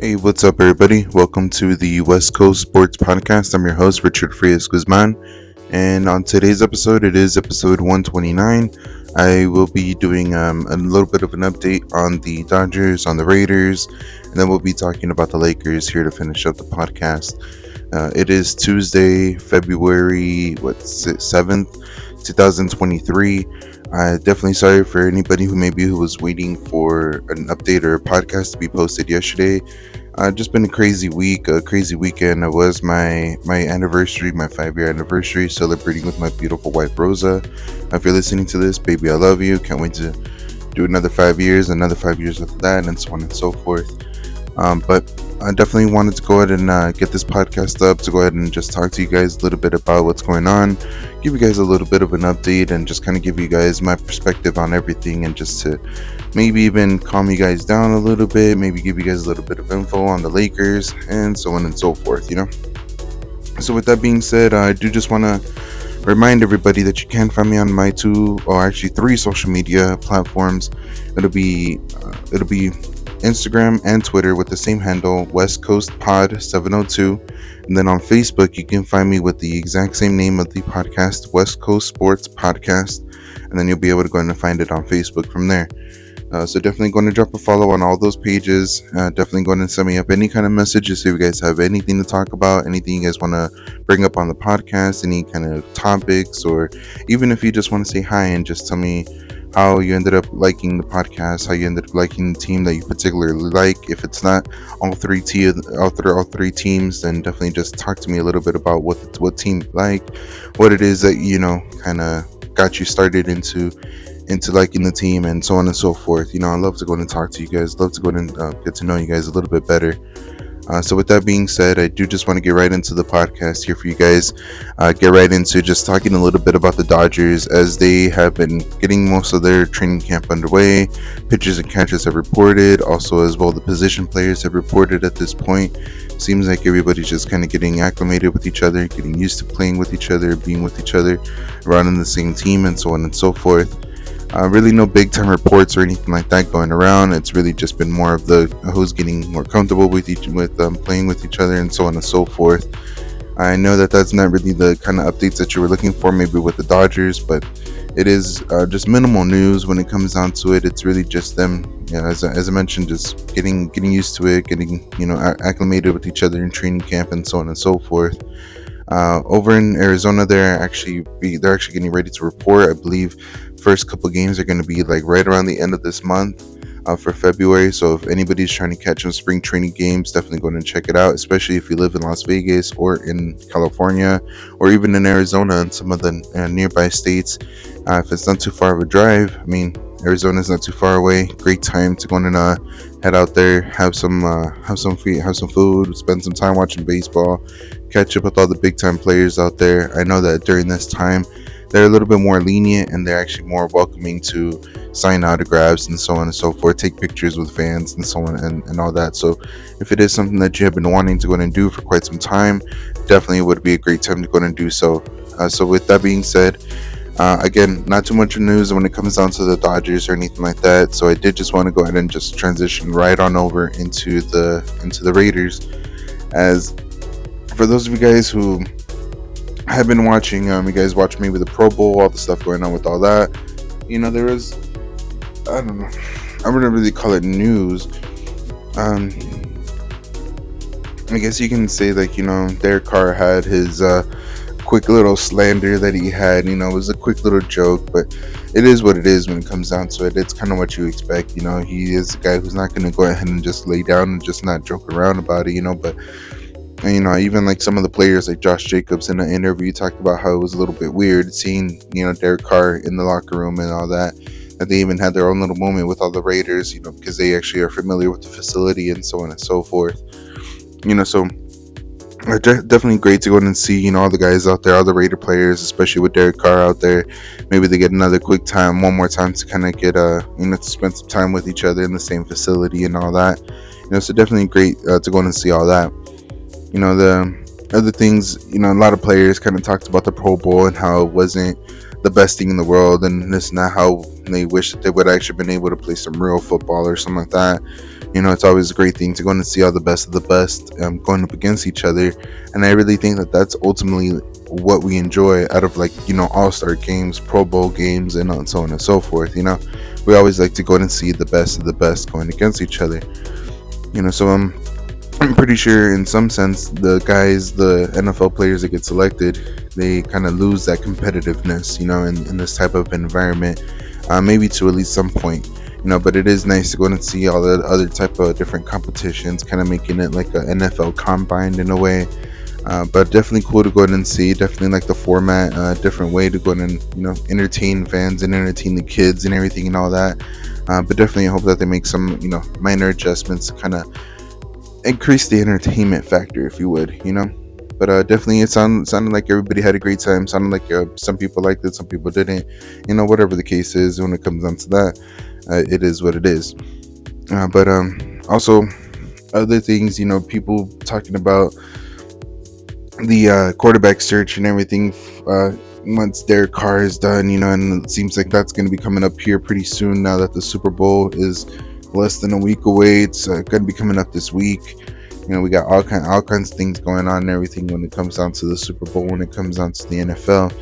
Hey, what's up, everybody? Welcome to the West Coast Sports Podcast. I'm your host, Richard Frias Guzman. And on today's episode, it is episode 129. I will be doing um, a little bit of an update on the Dodgers, on the Raiders, and then we'll be talking about the Lakers here to finish up the podcast. Uh, it is Tuesday, February what 7th, 2023. Uh, definitely sorry for anybody who maybe who was waiting for an update or a podcast to be posted yesterday. Uh, just been a crazy week, a crazy weekend. It was my my anniversary, my five year anniversary, celebrating with my beautiful wife Rosa. If you're listening to this, baby, I love you. Can't wait to do another five years, another five years with that, and so on and so forth. Um, but I definitely wanted to go ahead and uh, get this podcast up to go ahead and just talk to you guys a little bit about what's going on, give you guys a little bit of an update, and just kind of give you guys my perspective on everything, and just to maybe even calm you guys down a little bit, maybe give you guys a little bit of info on the Lakers, and so on and so forth, you know. So, with that being said, I do just want to remind everybody that you can find me on my two or actually three social media platforms it'll be uh, it'll be Instagram, and Twitter with the same handle, West Coast Pod 702. And then on Facebook, you can find me with the exact same name of the podcast, West Coast Sports Podcast. And then you'll be able to go and find it on Facebook from there. Uh, so definitely going to drop a follow on all those pages. Uh, definitely going to send me up any kind of messages if you guys have anything to talk about, anything you guys want to bring up on the podcast, any kind of topics, or even if you just want to say hi and just tell me how you ended up liking the podcast, how you ended up liking the team that you particularly like. If it's not all three te- all three all three teams, then definitely just talk to me a little bit about what what team like, what it is that you know kind of got you started into into liking the team and so on and so forth. You know, I love to go and talk to you guys. Love to go and uh, get to know you guys a little bit better. Uh, so, with that being said, I do just want to get right into the podcast here for you guys. Uh, get right into just talking a little bit about the Dodgers as they have been getting most of their training camp underway. Pitchers and catchers have reported, also, as well, the position players have reported at this point. Seems like everybody's just kind of getting acclimated with each other, getting used to playing with each other, being with each other, running the same team, and so on and so forth. Uh, really, no big time reports or anything like that going around. It's really just been more of the who's getting more comfortable with each with um, playing with each other and so on and so forth. I know that that's not really the kind of updates that you were looking for, maybe with the Dodgers, but it is uh, just minimal news when it comes down to it. It's really just them, you know, as, as I mentioned, just getting getting used to it, getting you know acclimated with each other in training camp and so on and so forth. Uh, over in Arizona, they're actually they're actually getting ready to report. I believe first couple games are going to be like right around the end of this month uh, for February. So if anybody's trying to catch some spring training games, definitely go and check it out. Especially if you live in Las Vegas or in California or even in Arizona and some of the uh, nearby states. Uh, if it's not too far of a drive, I mean Arizona's not too far away. Great time to go and uh, head out there, have some uh, have some free, have some food, spend some time watching baseball, catch up with all the big time players out there. I know that during this time they're a little bit more lenient and they're actually more welcoming to sign autographs and so on and so forth, take pictures with fans and so on and, and all that. So, if it is something that you have been wanting to go and do for quite some time, definitely would be a great time to go and do so. Uh, so, with that being said, uh, again, not too much news when it comes down to the Dodgers or anything like that. So I did just want to go ahead and just transition right on over into the into the Raiders. As for those of you guys who have been watching. Um, you guys watch me with the Pro Bowl, all the stuff going on with all that. You know, there is, I don't know, I wouldn't really call it news. Um, I guess you can say like you know, Derek Carr had his uh, quick little slander that he had. You know, it was a quick little joke, but it is what it is when it comes down to it. It's kind of what you expect. You know, he is a guy who's not going to go ahead and just lay down and just not joke around about it. You know, but and, you know, even like some of the players, like Josh Jacobs, in an interview, talked about how it was a little bit weird seeing, you know, Derek Carr in the locker room and all that. That they even had their own little moment with all the Raiders, you know, because they actually are familiar with the facility and so on and so forth. You know, so uh, definitely great to go and see, you know, all the guys out there, all the Raider players, especially with Derek Carr out there. Maybe they get another quick time, one more time to kind of get, uh, you know, to spend some time with each other in the same facility and all that. You know, so definitely great uh, to go and see all that you know the other things you know a lot of players kind of talked about the pro bowl and how it wasn't the best thing in the world and it's not how they wish that they would actually been able to play some real football or something like that You know, it's always a great thing to go and see all the best of the best um, going up against each other. And I really think that that's ultimately what we enjoy out of like, you know, all star games, Pro Bowl games, and so on and so forth. You know, we always like to go and see the best of the best going against each other. You know, so um, I'm pretty sure in some sense the guys, the NFL players that get selected, they kind of lose that competitiveness, you know, in, in this type of environment, uh, maybe to at least some point, you know. But it is nice to go and see all the other type of different competitions, kind of making it like an NFL combine in a way. Uh, but definitely cool to go and see. Definitely like the format, uh, different way to go and you know entertain fans and entertain the kids and everything and all that. Uh, but definitely hope that they make some you know minor adjustments to kind of increase the entertainment factor, if you would, you know. But uh, definitely, it sounded sounded like everybody had a great time. Sounded like uh, some people liked it, some people didn't. You know, whatever the case is, when it comes down to that, uh, it is what it is. Uh, but um, also, other things, you know, people talking about the uh, quarterback search and everything uh, once their car is done, you know, and it seems like that's going to be coming up here pretty soon now that the Super Bowl is less than a week away. It's uh, going to be coming up this week. You know, we got all kind all kinds of things going on and everything when it comes down to the Super Bowl, when it comes down to the NFL.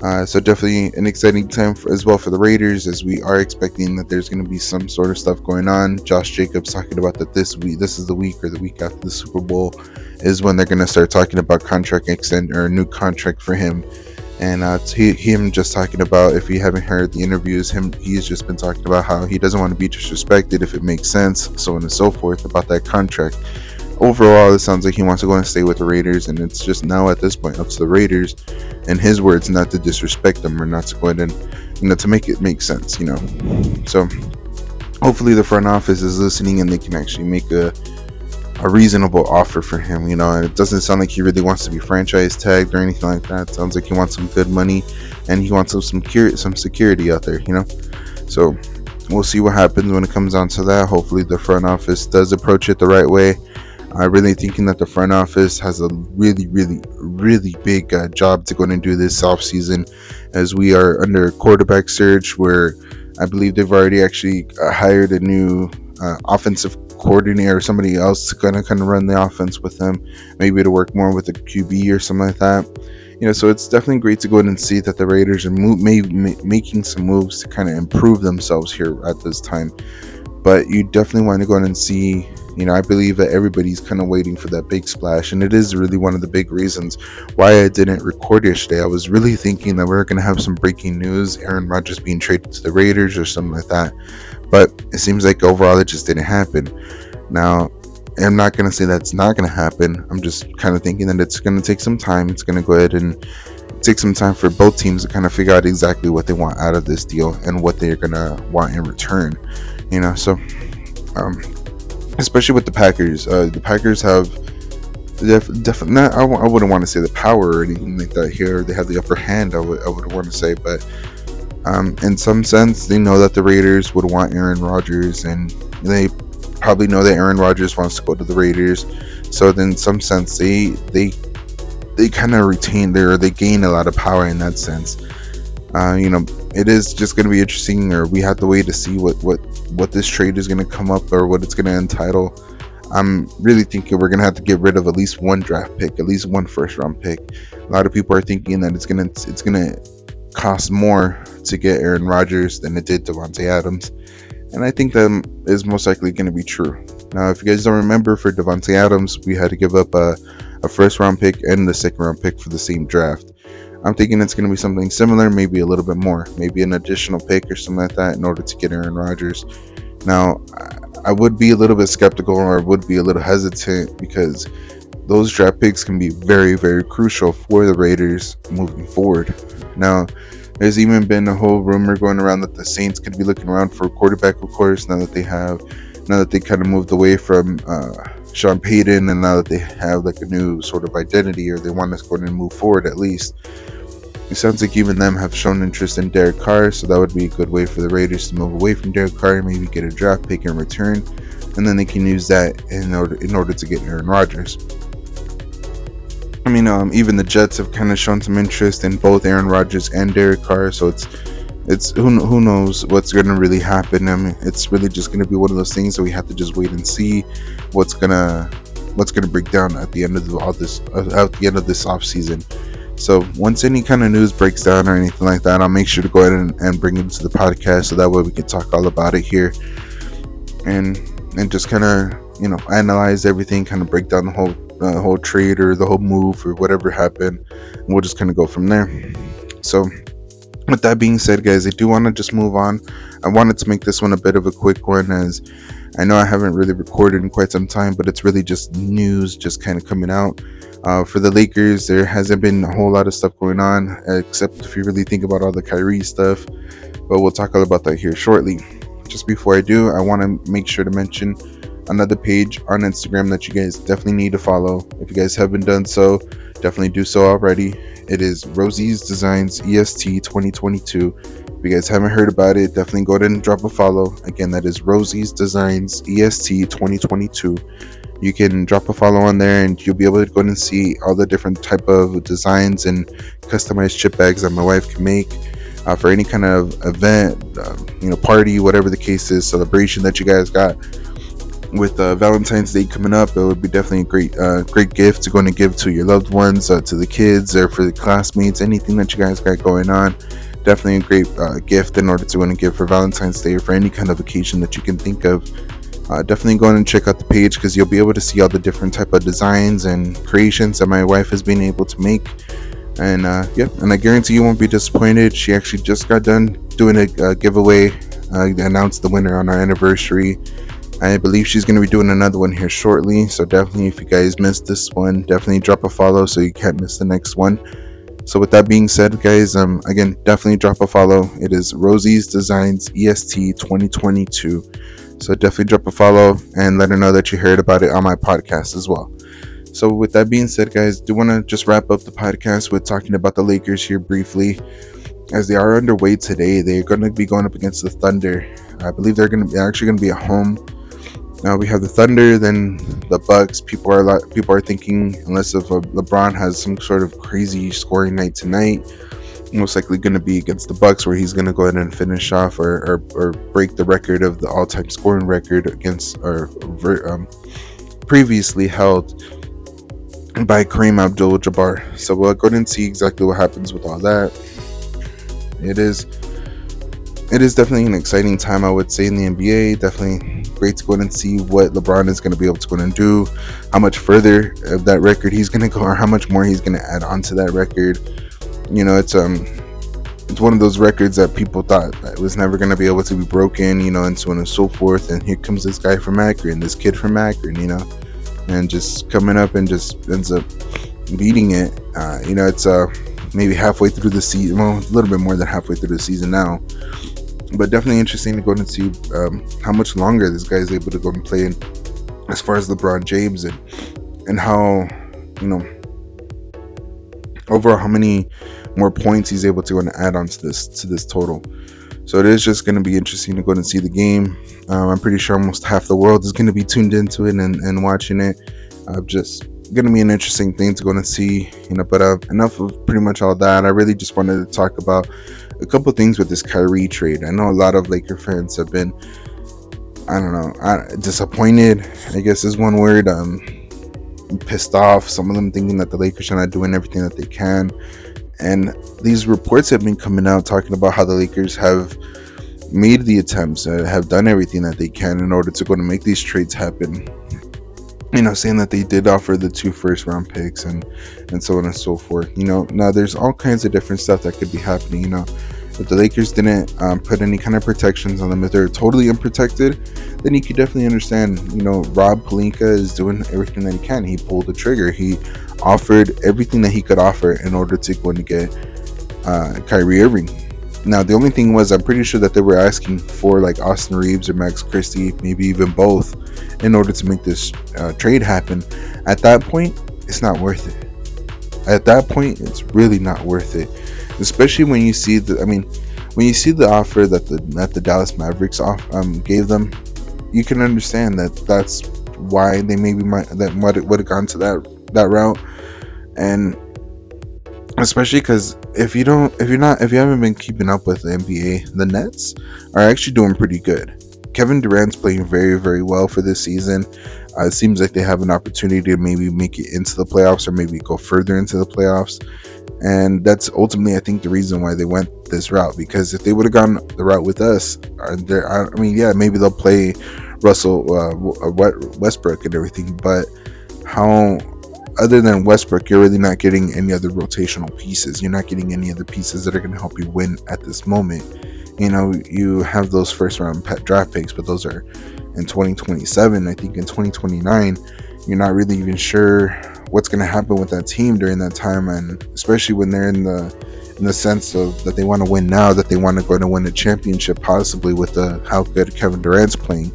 Uh, so definitely an exciting time for, as well for the Raiders, as we are expecting that there's going to be some sort of stuff going on. Josh Jacobs talking about that this week, this is the week or the week after the Super Bowl, is when they're going to start talking about contract extend or new contract for him and uh, him just talking about if you haven't heard the interviews him he's just been talking about how he doesn't want to be disrespected if it makes sense so on and so forth about that contract. Overall it sounds like he wants to go and stay with the raiders and it's just now at this point up to the raiders and his words not to disrespect them or not to go ahead and you know to make it make sense you know. So hopefully the front office is listening and they can actually make a a reasonable offer for him. You know, and it doesn't sound like he really wants to be franchise tagged or anything like that. It sounds like he wants some good money and he wants some some, some security out there. You know, so we'll see what happens when it comes down to that. Hopefully, the front office does approach it the right way. I'm really thinking that the front office has a really, really, really big uh, job to go and do this off season, as we are under quarterback search where I believe they've already actually uh, hired a new uh, offensive coordinator or somebody else gonna kind of kind of run the offense with them, maybe to work more with a QB or something like that. You know, so it's definitely great to go in and see that the Raiders are mo- may, making some moves to kind of improve themselves here at this time. But you definitely want to go in and see. You know, I believe that everybody's kind of waiting for that big splash, and it is really one of the big reasons why I didn't record yesterday. I was really thinking that we are going to have some breaking news, Aaron Rodgers being traded to the Raiders or something like that. But it seems like overall it just didn't happen. Now, I'm not going to say that's not going to happen. I'm just kind of thinking that it's going to take some time. It's going to go ahead and take some time for both teams to kind of figure out exactly what they want out of this deal and what they're going to want in return. You know, so um, especially with the Packers, uh, the Packers have definitely def-. I w- I wouldn't want to say the power or anything like that here. They have the upper hand. I would want to say, but um, in some sense, they know that the Raiders would want Aaron Rodgers, and they probably know that Aaron Rodgers wants to go to the Raiders. So, in some sense, they they they kind of retain their they gain a lot of power in that sense. Uh, you know, it is just going to be interesting, or we have to wait to see what what what this trade is going to come up or what it's going to entitle. I'm really thinking we're gonna have to get rid of at least one draft pick, at least one first round pick. A lot of people are thinking that it's gonna it's gonna cost more to get Aaron Rodgers than it did Davante Adams. And I think that is most likely going to be true. Now, if you guys don't remember, for Davante Adams, we had to give up a, a first round pick and the second round pick for the same draft. I'm thinking it's going to be something similar, maybe a little bit more, maybe an additional pick or something like that in order to get Aaron Rodgers. Now, I would be a little bit skeptical or would be a little hesitant because those draft picks can be very, very crucial for the Raiders moving forward. Now, there's even been a whole rumor going around that the Saints could be looking around for a quarterback, of course, now that they have, now that they kind of moved away from uh, Sean Payton, and now that they have like a new sort of identity, or they want to go and move forward at least. It sounds like even them have shown interest in Derek Carr, so that would be a good way for the Raiders to move away from Derek Carr maybe get a draft pick in return, and then they can use that in order in order to get Aaron Rodgers. I mean, um, even the Jets have kind of shown some interest in both Aaron Rodgers and Derek Carr, so it's it's who who knows what's gonna really happen. I mean, it's really just gonna be one of those things that we have to just wait and see what's gonna what's gonna break down at the end of the, all this uh, at the end of this off season. So once any kind of news breaks down or anything like that, I'll make sure to go ahead and, and bring it to the podcast so that way we can talk all about it here and and just kind of you know analyze everything, kind of break down the whole uh, whole trade or the whole move or whatever happened, and we'll just kind of go from there. So with that being said, guys, I do want to just move on. I wanted to make this one a bit of a quick one as I know I haven't really recorded in quite some time, but it's really just news just kind of coming out. Uh, for the Lakers, there hasn't been a whole lot of stuff going on, except if you really think about all the Kyrie stuff. But we'll talk about that here shortly. Just before I do, I want to make sure to mention another page on Instagram that you guys definitely need to follow. If you guys haven't done so, definitely do so already. It is Rosie's Designs EST 2022. If you guys haven't heard about it, definitely go ahead and drop a follow. Again, that is Rosie's Designs EST 2022 you can drop a follow on there and you'll be able to go and see all the different type of designs and customized chip bags that my wife can make uh, for any kind of event um, you know party whatever the case is celebration that you guys got with uh, valentine's day coming up it would be definitely a great uh, great gift to go and give to your loved ones uh, to the kids or for the classmates anything that you guys got going on. Definitely a great uh, gift in order to go and give for valentine's day or for any kind of occasion that you can think of. Uh, definitely go and check out the page because you'll be able to see all the different type of designs and creations that my wife has been able to make. And uh, yeah and i guarantee you won't be disappointed. She actually just got done doing a, giveaway. Announced the winner on our anniversary i believe she's going to be doing another one here shortly so definitely if you guys missed this one definitely drop a follow so you can't miss the next one so with that being said guys um again definitely drop a follow it is rosie's designs est 2022 so definitely drop a follow and let her know that you heard about it on my podcast as well. So with that being said, guys, do want to just wrap up the podcast with talking about the Lakers here briefly, as they are underway today. They're going to be going up against the Thunder. I believe they're going to be actually going to be at home. Now we have the Thunder, then the Bucks. People are lot, people are thinking unless if uh, LeBron has some sort of crazy scoring night tonight, most likely going to be against the Bucks, where he's going to go ahead and finish off or, or, or, break the record of the all-time scoring record against or um, previously held by Kareem Abdul-Jabbar. So we'll go ahead and see exactly what happens with all that. It is it is definitely an exciting time, I would say, in the NBA. Definitely great to go and see what LeBron is going to be able to go and do, how much further of that record he's going to go, or how much more he's going to add on to that record you know, it's um it's one of those records that people thought that was never going to be able to be broken, you know, and so on and so forth. And here comes this guy from Akron, this kid from Akron, you know, and just coming up and just ends up beating it. Uh, you know, it's uh maybe halfway through the season, well, a little bit more than halfway through the season now. But definitely interesting to go and see um, how much longer this guy is able to go and play in, as far as LeBron James and and how you know overall how many more points he's able to go and add on to this to this total. So it is just going to be interesting to go and see the game. Um, I'm pretty sure almost half the world is going to be tuned into it and, and watching it. Uh, just going to be an interesting thing to go and see, you know. But uh, enough of pretty much all that. I really just wanted to talk about a couple things with this Kyrie trade. I know a lot of Laker fans have been, I don't know, disappointed. I guess is one word. Um, pissed off. Some of them thinking that the Lakers are not doing everything that they can. And these reports have been coming out talking about how the Lakers have made the attempts, uh, have done everything that they can in order to go to make these trades happen. You know, saying that they did offer the two first round picks and and so on and so forth. You know, now there's all kinds of different stuff that could be happening. You know, if the Lakers didn't um, put any kind of protections on them, if they're totally unprotected, then you could definitely understand. You know, Rob Pelinka is doing everything that he can. He pulled the trigger. He offered everything that he could offer in order to go and get uh, Kyrie Irving. Now, the only thing was, I'm pretty sure that they were asking for like Austin Reaves or Max Christie, maybe even both, in order to make this uh, trade happen. At that point, it's not worth it. At that point, it's really not worth it especially when you see the. I mean, when you see the offer that the that the Dallas Mavericks off um, gave them, you can understand that that's why they maybe might that would have gone to that that route, and especially because if you don't, if you're not, if you haven't been keeping up with the NBA, the Nets are actually doing pretty good. Kevin Durant's playing very, very well for this season. Uh, it seems like they have an opportunity to maybe make it into the playoffs or maybe go further into the playoffs. And that's ultimately, I think, the reason why they went this route. Because if they would have gone the route with us, uh, I mean, yeah, maybe they'll play Russell uh, Westbrook and everything, but how other than Westbrook, you're really not getting any other rotational pieces. You're not getting any other pieces that are going to help you win at this moment. You know, you have those first round pet draft picks, but those are in 2027. I think in 2029, you're not really even sure what's going to happen with that team during that time, and especially when they're in the in the sense of that they want to win now, that they want to go to win a championship, possibly with the how good Kevin Durant's playing.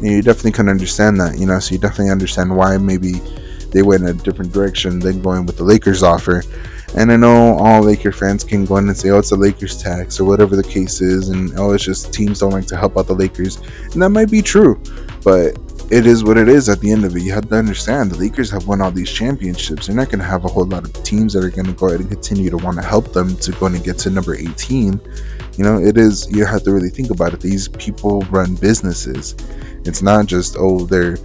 You definitely can understand that, you know. So you definitely understand why maybe they went in a different direction than going with the Lakers offer. And I know all Laker fans can go in and say, oh, it's a Lakers tax or whatever the case is, and oh, it's just teams don't like to help out the Lakers. And that might be true, but it is what it is at the end of it. You have to understand the Lakers have won all these championships. They're not going to have a whole lot of teams that are going to go ahead and continue to want to help them to go and get to number 18. You know, it is, you have to really think about it. These people run businesses. It's not just, oh, they're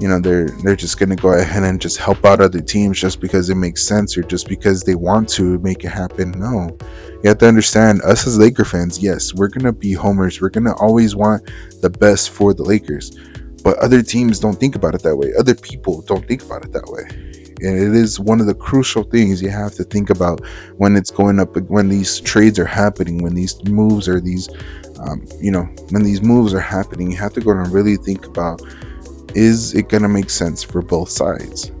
you know they're they're just going to go ahead and just help out other teams just because it makes sense or just because they want to make it happen. No. You have to understand us as laker fans yes we're going to be homers. We're going to always want the best for the lakers. But other teams don't think about it that way. Other people don't think about it that way. And it is one of the crucial things you have to think about when it's going up when these trades are happening when these moves are these um, you know when these moves are happening. You have to go and really think about is it gonna make sense for both sides?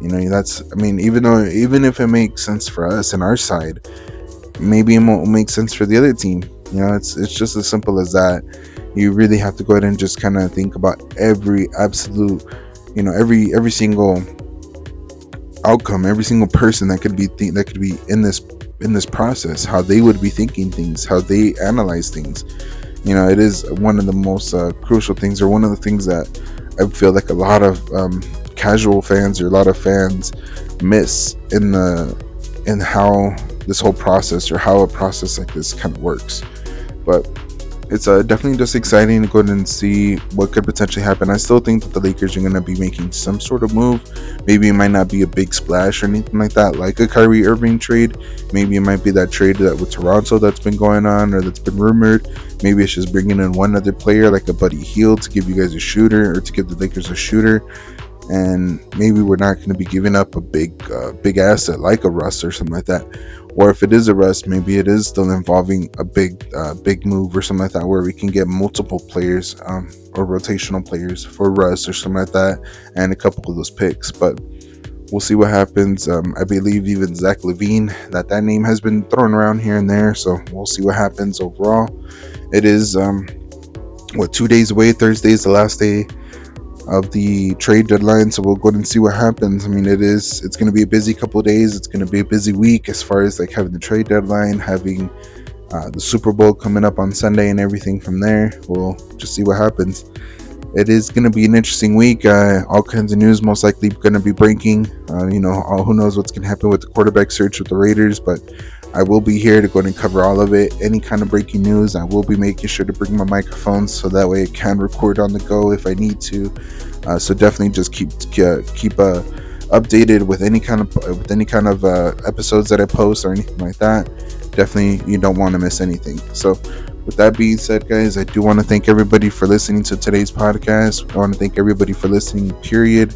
You know, that's I mean, even though even if it makes sense for us and our side, maybe it won't make sense for the other team. You know, it's it's just as simple as that. You really have to go ahead and just kind of think about every absolute, you know, every every single outcome, every single person that could be th- that could be in this in this process, how they would be thinking things, how they analyze things. You know, it is one of the most uh, crucial things, or one of the things that I feel like a lot of um, casual fans or a lot of fans miss in the in how this whole process or how a process like this kind of works. But it's uh, definitely just exciting to go and see what could potentially happen. I still think that the Lakers are going to be making some sort of move. Maybe it might not be a big splash or anything like that, like a Kyrie Irving trade. Maybe it might be that trade that with Toronto that's been going on or that's been rumored. Maybe it's just bringing in one other player like a Buddy Hield to give you guys a shooter or to give the Lakers a shooter. And maybe we're not going to be giving up a big, uh, big asset like a Russ or something like that or if it is a Russ, maybe it is still involving a big, uh, big move or something like that, where we can get multiple players um, or rotational players for Russ or something like that, and a couple of those picks. But we'll see what happens. Um, I believe even Zach LaVine that that name has been thrown around here and there, so we'll see what happens overall. It is um, what two days away. Thursday is the last day of the trade deadline. So we'll go and see what happens. I mean, it is it's going to be a busy couple days. It's going to be a busy week as far as like having the trade deadline, having uh, the Super Bowl coming up on Sunday, and everything from there. We'll just see what happens. It is going to be an interesting week. Uh, all kinds of news most likely going to be breaking. Uh, you know, all, who knows what's going to happen with the quarterback search with the Raiders, but I will be here to go and cover all of it. Any kind of breaking news, I will be making sure to bring my microphone so that way it can record on the go if I need to. Uh, so definitely just keep keep uh, updated with any kind of with any kind of uh, episodes that I post or anything like that. Definitely, you don't want to miss anything. So, with that being said, guys, I do want to thank everybody for listening to today's podcast. I want to thank everybody for listening. Period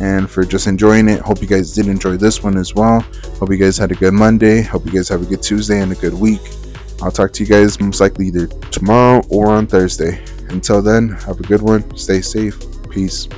and for just enjoying it. Hope you guys did enjoy this one as well. Hope you guys had a good Monday. Hope you guys have a good Tuesday and a good week. I'll talk to you guys most likely either tomorrow or on Thursday. Until then, have a good one. Stay safe. Peace.